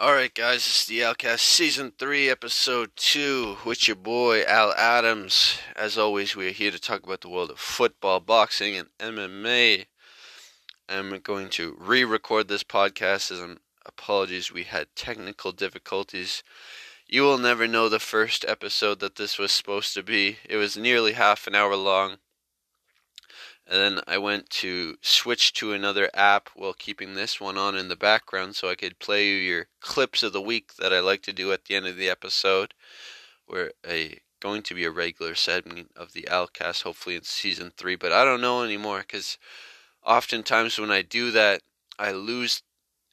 Alright, guys, it's the Alcast Season 3, Episode 2, with your boy Al Adams. As always, we are here to talk about the world of football, boxing, and MMA. I'm going to re record this podcast as I'm apologies, we had technical difficulties. You will never know the first episode that this was supposed to be. It was nearly half an hour long. And then I went to switch to another app while keeping this one on in the background so I could play you your clips of the week that I like to do at the end of the episode. Where a going to be a regular segment of the Alcast, hopefully in season three, but I don't know anymore because oftentimes when I do that, I lose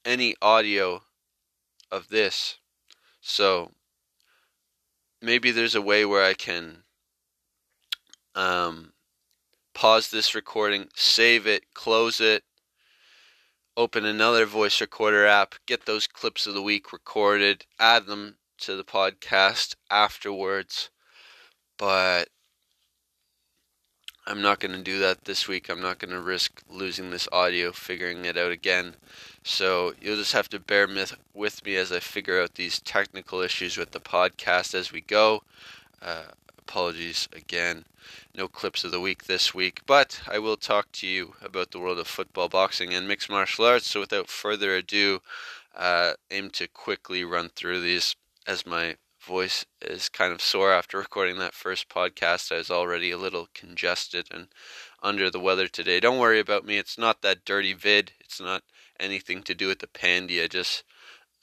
any audio of this. So maybe there's a way where I can um, pause this recording, save it, close it, open another voice recorder app, get those clips of the week recorded, add them to the podcast afterwards. But I'm not going to do that this week. I'm not going to risk losing this audio, figuring it out again. So you'll just have to bear with me as I figure out these technical issues with the podcast as we go. Uh, apologies again no clips of the week this week, but I will talk to you about the world of football, boxing, and mixed martial arts. So without further ado, uh, aim to quickly run through these as my voice is kind of sore after recording that first podcast. I was already a little congested and under the weather today. Don't worry about me. It's not that dirty vid. It's not anything to do with the pandy. I just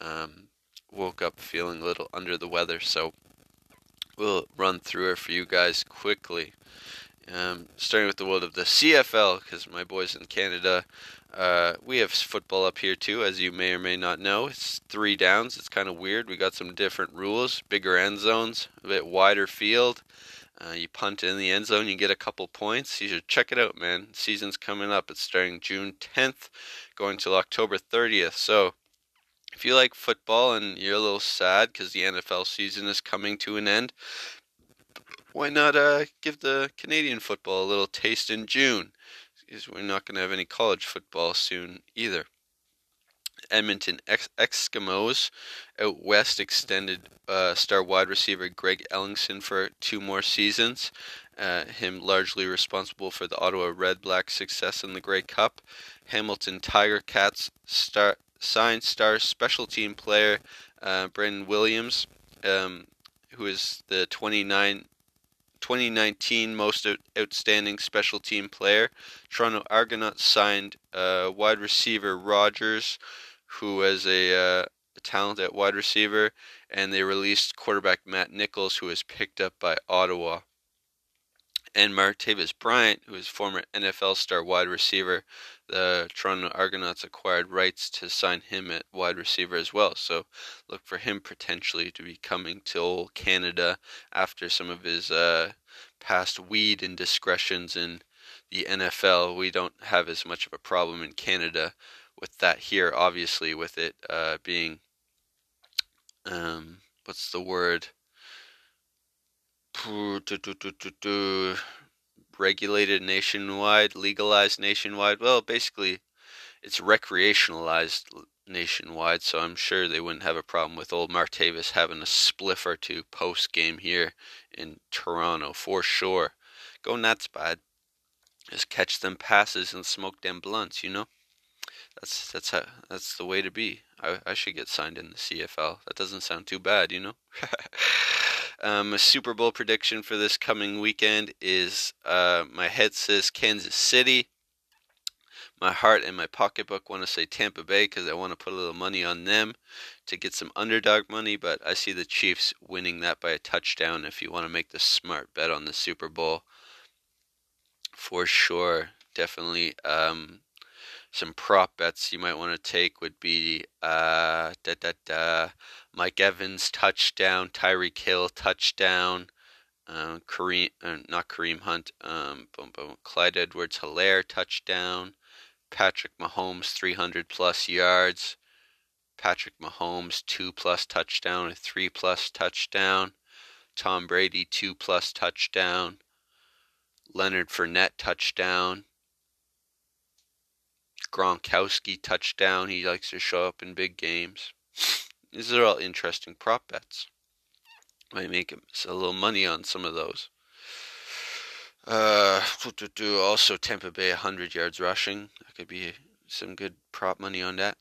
um, woke up feeling a little under the weather. So we'll run through it for you guys quickly. Um, starting with the world of the CFL, because my boys in Canada, uh, we have football up here too, as you may or may not know. It's three downs. It's kind of weird. We got some different rules, bigger end zones, a bit wider field. Uh, you punt in the end zone, you get a couple points. You should check it out, man. Season's coming up. It's starting June 10th, going till October 30th. So if you like football and you're a little sad because the NFL season is coming to an end, why not uh, give the Canadian football a little taste in June? Because we're not going to have any college football soon either. Edmonton Ex- Eskimos out west extended uh, star wide receiver Greg Ellingson for two more seasons. Uh, him largely responsible for the Ottawa Red Black success in the Grey Cup. Hamilton Tiger Cats star signed star special team player uh, Brendan Williams, um, who is the 29, 2019 most outstanding special team player. Toronto Argonauts signed uh, wide receiver Rogers, who was a, uh, a talent at wide receiver, and they released quarterback Matt Nichols, who was picked up by Ottawa and Martavis Bryant, who is former NFL star wide receiver. The Toronto Argonauts acquired rights to sign him at wide receiver as well. So look for him potentially to be coming to Canada after some of his uh, past weed indiscretions in the NFL. We don't have as much of a problem in Canada with that here, obviously, with it uh, being um, what's the word? Regulated nationwide, legalized nationwide. Well, basically, it's recreationalized nationwide, so I'm sure they wouldn't have a problem with old Martavis having a spliff or two post game here in Toronto for sure. Go nuts, bud. Just catch them passes and smoke them blunts, you know. That's that's how that's the way to be. I I should get signed in the CFL. That doesn't sound too bad, you know. Um, a Super Bowl prediction for this coming weekend is uh, my head says Kansas City. My heart and my pocketbook want to say Tampa Bay because I want to put a little money on them to get some underdog money, but I see the Chiefs winning that by a touchdown if you want to make the smart bet on the Super Bowl. For sure. Definitely um, some prop bets you might want to take would be uh, da, da, da, Mike Evans touchdown, Tyreek Hill touchdown, uh, Kareem, uh, not Kareem Hunt, um, boom, boom, Clyde Edwards Helaire touchdown, Patrick Mahomes 300 plus yards, Patrick Mahomes 2 plus touchdown, 3 plus touchdown, Tom Brady 2 plus touchdown, Leonard Fournette touchdown. Gronkowski touchdown. He likes to show up in big games. These are all interesting prop bets. Might make a little money on some of those. Uh, also Tampa Bay 100 yards rushing. That could be some good prop money on that.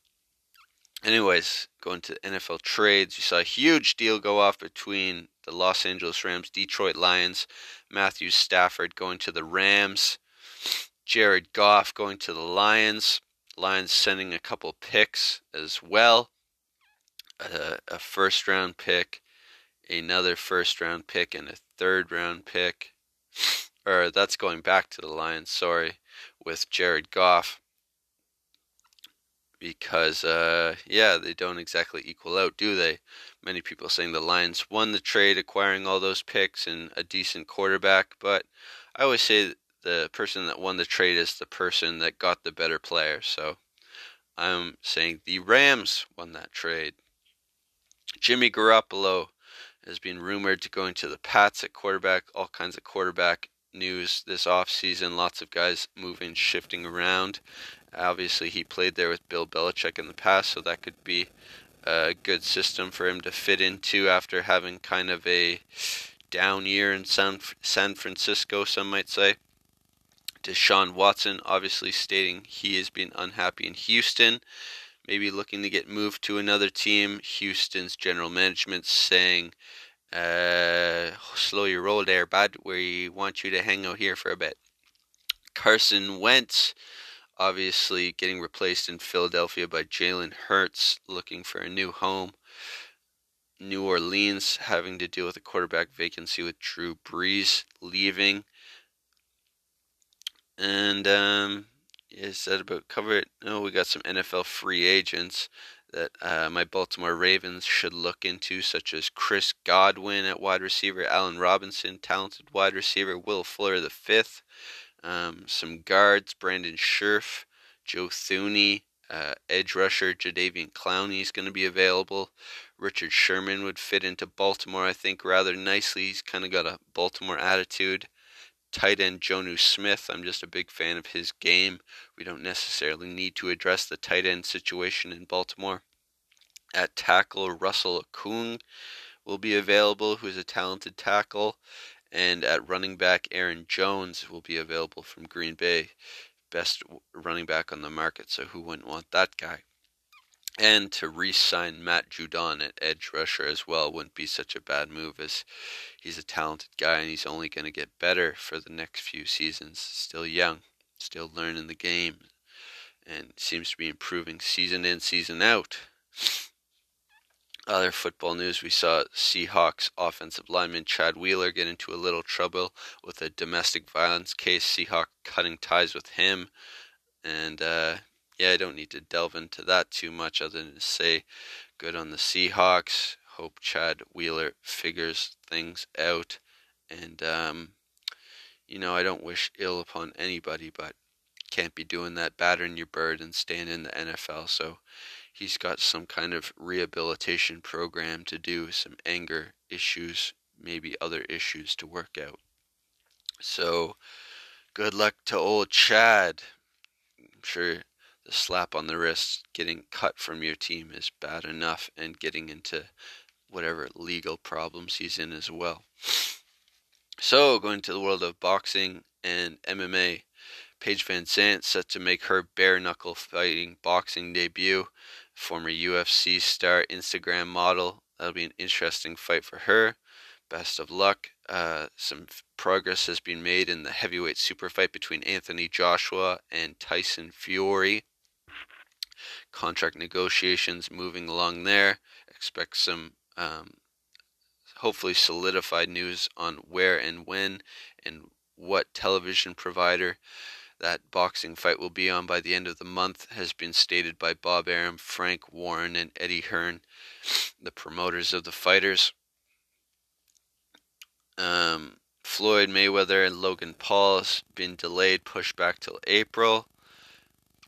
Anyways, going to NFL trades, you saw a huge deal go off between the Los Angeles Rams, Detroit Lions, Matthew Stafford going to the Rams, Jared Goff going to the Lions, Lions sending a couple picks as well, a, a first round pick, another first round pick, and a third round pick. Or that's going back to the Lions, sorry, with Jared Goff because uh, yeah, they don't exactly equal out, do they? Many people saying the Lions won the trade, acquiring all those picks and a decent quarterback, but I always say the person that won the trade is the person that got the better player. So I'm saying the Rams won that trade. Jimmy Garoppolo has been rumored to go into the Pats at quarterback, all kinds of quarterback news this offseason. Lots of guys moving, shifting around. Obviously, he played there with Bill Belichick in the past, so that could be a good system for him to fit into after having kind of a down year in San, San Francisco, some might say. Deshaun Watson obviously stating he has been unhappy in Houston, maybe looking to get moved to another team. Houston's general management saying, uh, slow your roll there, bud. We want you to hang out here for a bit. Carson Wentz obviously getting replaced in Philadelphia by Jalen Hurts, looking for a new home. New Orleans having to deal with a quarterback vacancy with Drew Brees leaving. And um, is that about cover it? No, we got some NFL free agents that uh, my Baltimore Ravens should look into, such as Chris Godwin at wide receiver, Allen Robinson, talented wide receiver, Will Fuller the fifth, um, some guards, Brandon Scherff, Joe Thuney, uh, edge rusher, Jadeveon Clowney is going to be available. Richard Sherman would fit into Baltimore, I think, rather nicely. He's kind of got a Baltimore attitude. Tight end Jonnu Smith, I'm just a big fan of his game. We don't necessarily need to address the tight end situation in Baltimore. At tackle, Russell Okung will be available, who is a talented tackle. And at running back, Aaron Jones will be available from Green Bay. Best running back on the market, so who wouldn't want that guy? And to re sign Matt Judon at edge rusher as well wouldn't be such a bad move, as he's a talented guy and he's only going to get better for the next few seasons. Still young, still learning the game, and seems to be improving season in, season out. Other football news we saw Seahawks offensive lineman Chad Wheeler get into a little trouble with a domestic violence case. Seahawk cutting ties with him. And uh, yeah, I don't need to delve into that too much other than to say good on the Seahawks. Hope Chad Wheeler figures things out. And, um, you know, I don't wish ill upon anybody, but can't be doing that, battering your bird and staying in the NFL. So he's got some kind of rehabilitation program to do, some anger issues, maybe other issues to work out. So, good luck to old Chad. I'm sure the slap on the wrist, getting cut from your team is bad enough, and getting into whatever legal problems he's in as well. So, going to the world of boxing and MMA, Paige VanZant set to make her bare knuckle fighting boxing debut former UFC star, Instagram model. That'll be an interesting fight for her. Best of luck. Uh, some progress has been made in the heavyweight super fight between Anthony Joshua and Tyson Fury. Contract negotiations moving along there. Expect some um, hopefully solidified news on where and when and what television provider that boxing fight will be on by the end of the month has been stated by Bob Arum, Frank Warren, and Eddie Hearn, the promoters of the fighters. Um, Floyd Mayweather and Logan Paul has been delayed, pushed back till April.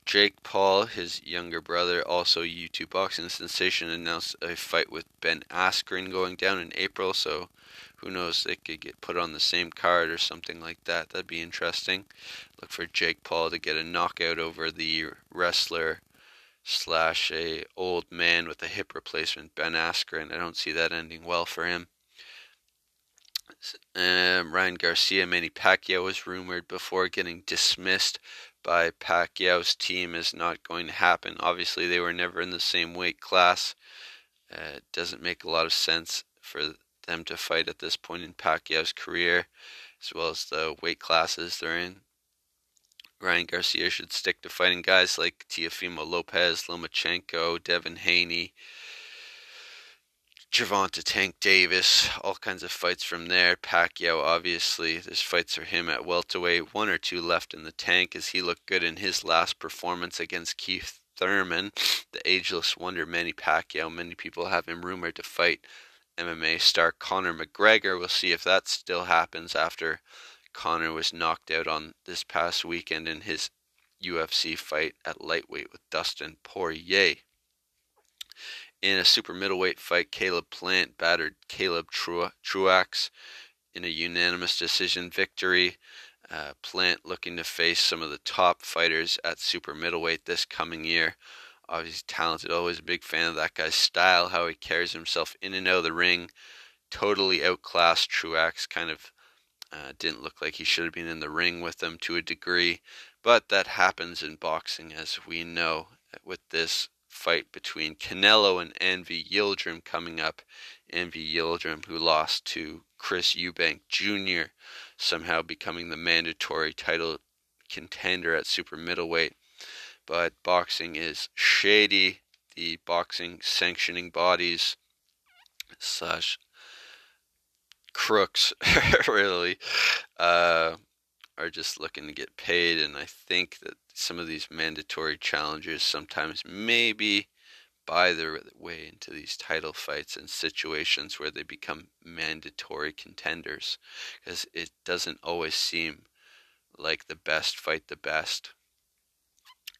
Jake Paul, his younger brother, also YouTube boxing sensation, announced a fight with Ben Askren going down in April. So, who knows? They could get put on the same card or something like that. That'd be interesting. Look for Jake Paul to get a knockout over the wrestler slash a old man with a hip replacement, Ben Askren. I don't see that ending well for him. Um, Ryan Garcia, Manny Pacquiao was rumored before getting dismissed by Pacquiao's team is not going to happen. Obviously, they were never in the same weight class. Uh, it doesn't make a lot of sense for them to fight at this point in Pacquiao's career, as well as the weight classes they're in. Ryan Garcia should stick to fighting guys like Teofimo Lopez, Lomachenko, Devin Haney, Gervonta Tank Davis, all kinds of fights from there. Pacquiao, obviously, there's fights for him at welterweight. One or two left in the tank as he looked good in his last performance against Keith Thurman, the ageless wonder Manny Pacquiao. Many people have him rumored to fight MMA star Conor McGregor. We'll see if that still happens after Conor was knocked out on this past weekend in his UFC fight at lightweight with Dustin Poirier. In a super middleweight fight, Caleb Plant battered Caleb Truax in a unanimous decision victory. Uh, Plant looking to face some of the top fighters at super middleweight this coming year. Obviously talented, always a big fan of that guy's style, how he carries himself in and out of the ring. Totally outclassed Truax, kind of uh, didn't look like he should have been in the ring with them to a degree, but that happens in boxing, as we know. With this fight between Canelo and Avni Yildirim coming up, Avni Yildirim, who lost to Chris Eubank Jr., somehow becoming the mandatory title contender at super middleweight. But boxing is shady. The boxing sanctioning bodies slash crooks really uh, are just looking to get paid and i think that some of these mandatory challenges sometimes maybe buy their way into these title fights and situations where they become mandatory contenders because it doesn't always seem like the best fight the best.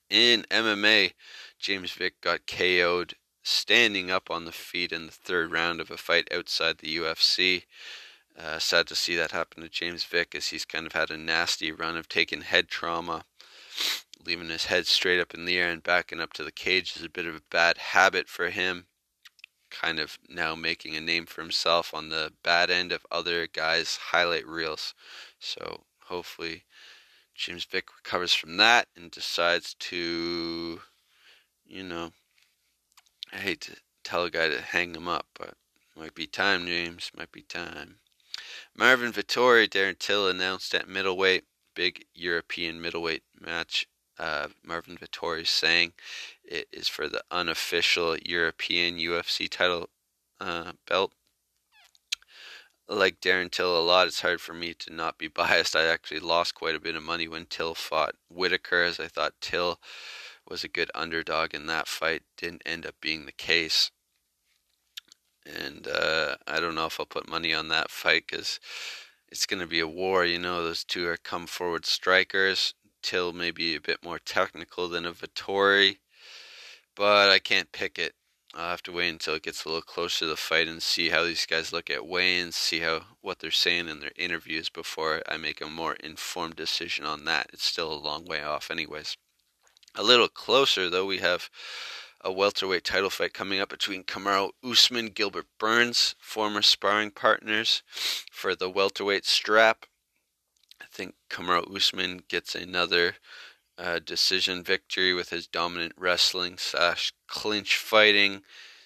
In MMA James Vick got KO'd standing up on the feet in the third round of a fight outside the UFC uh, sad to see that happen to James Vick as he's kind of had a nasty run of taking head trauma. Leaving his head straight up in the air and backing up to the cage is a bit of a bad habit for him. Kind of now making a name for himself on the bad end of other guys' highlight reels. So hopefully James Vick recovers from that and decides to, you know, I hate to tell a guy to hang him up, but might be time, James. Might be time. Marvin Vettori, Darren Till announced at middleweight, big European middleweight match. Uh, Marvin Vettori saying it is for the unofficial European UFC title uh, belt. Like Darren Till a lot, it's hard for me to not be biased. I actually lost quite a bit of money when Till fought Whittaker, as I thought Till was a good underdog in that fight. Didn't end up being the case and uh, I don't know if I'll put money on that fight because it's going to be a war. You know, those two are come forward strikers. Till maybe a bit more technical than a Vettori, but I can't pick it. I'll have to wait until it gets a little closer to the fight and see how these guys look at weigh-ins, see how what they're saying in their interviews before I make a more informed decision on that. It's still a long way off, anyways. A little closer though, we have a welterweight title fight coming up between Kamaru Usman, Gilbert Burns, former sparring partners for the welterweight strap. I think Kamaru Usman gets another uh, decision victory with his dominant wrestling slash clinch fighting.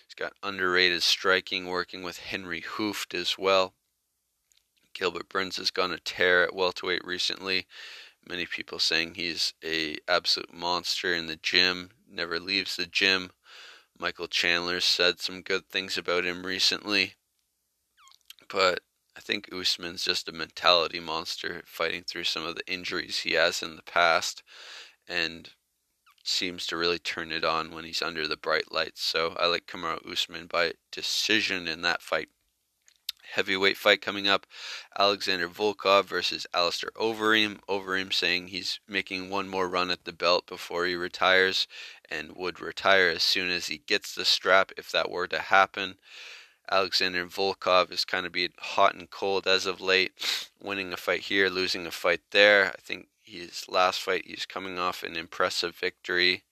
He's got underrated striking, working with Henry Hooft as well. Gilbert Burns has gone a tear at welterweight recently. Many people saying he's a absolute monster in the gym, never leaves the gym. Michael Chandler said some good things about him recently. But I think Usman's just a mentality monster fighting through some of the injuries he has in the past and seems to really turn it on when he's under the bright lights. So I like Kamaru Usman by decision in that fight heavyweight fight coming up. Alexander Volkov versus Alistair Overeem. Overeem saying he's making one more run at the belt before he retires and would retire as soon as he gets the strap if that were to happen. Alexander Volkov is kind of being hot and cold as of late, winning a fight here, losing a fight there. I think his last fight, he's coming off an impressive victory.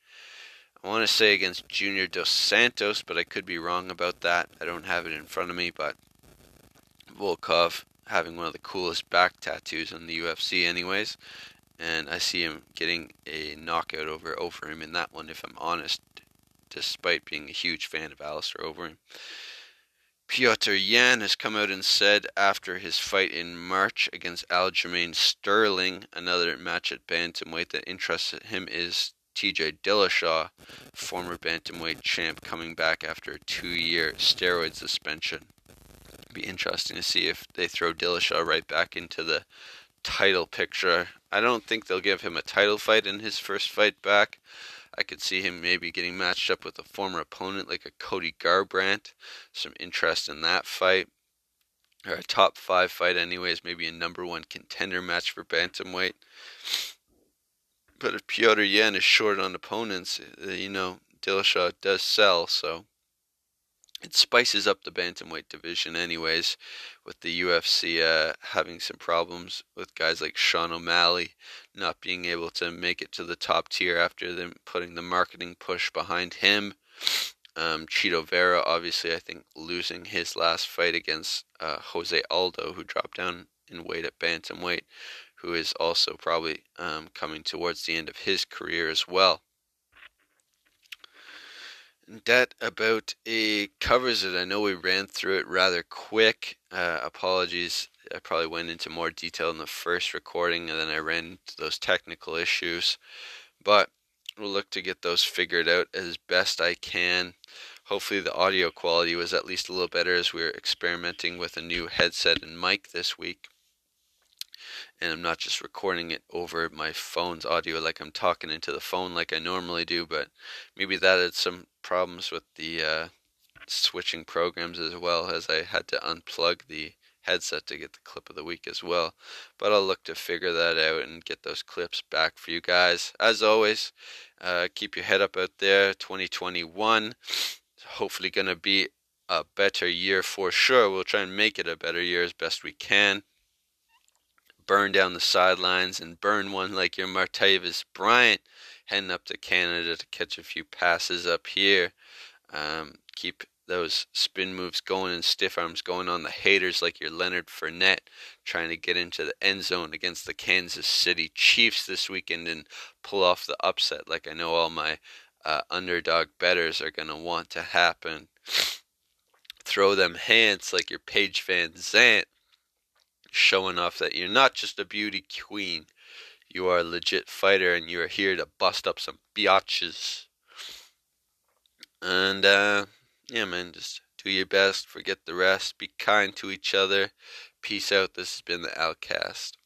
I want to say against Junior Dos Santos, but I could be wrong about that. I don't have it in front of me, but Volkov having one of the coolest back tattoos in the UFC, anyways. And I see him getting a knockout over Overeem in that one, if I'm honest, despite being a huge fan of Alistair Overeem. Petr Yan has come out and said after his fight in March against Aljamain Sterling, another match at bantamweight that interests him is TJ Dillashaw, former bantamweight champ, coming back after a two-year steroid suspension. Be interesting to see if they throw Dillashaw right back into the title picture. I don't think they'll give him a title fight in his first fight back. I could see him maybe getting matched up with a former opponent like a Cody Garbrandt. Some interest in that fight. Or a top five fight, anyways. Maybe a number one contender match for Bantamweight. But if Petr Yan is short on opponents, uh, you know, Dillashaw does sell, so it spices up the bantamweight division anyways with the UFC uh, having some problems with guys like Sean O'Malley not being able to make it to the top tier after them putting the marketing push behind him. Um, Chito Vera obviously I think losing his last fight against uh, Jose Aldo who dropped down in weight at bantamweight who is also probably um, coming towards the end of his career as well that about uh, covers it. I know we ran through it rather quick. Uh, apologies. I probably went into more detail in the first recording and then I ran into those technical issues. But we'll look to get those figured out as best I can. Hopefully, the audio quality was at least a little better as we are experimenting with a new headset and mic this week and I'm not just recording it over my phone's audio like I'm talking into the phone like I normally do, but maybe that had some problems with the uh, switching programs as well as I had to unplug the headset to get the clip of the week as well. But I'll look to figure that out and get those clips back for you guys. As always, uh, keep your head up out there. 2021, hopefully going to be a better year for sure. We'll try and make it a better year as best we can burn down the sidelines and burn one like your Martavis Bryant heading up to Canada to catch a few passes up here. Um, keep those spin moves going and stiff arms going on the haters like your Leonard Fournette trying to get into the end zone against the Kansas City Chiefs this weekend and pull off the upset like I know all my uh, underdog betters are going to want to happen. Throw them hands like your Paige VanZant showing off that you're not just a beauty queen. You are a legit fighter and you're here to bust up some biatches. And, uh, yeah, man, just do your best, forget the rest, be kind to each other. Peace out. This has been the Alcast.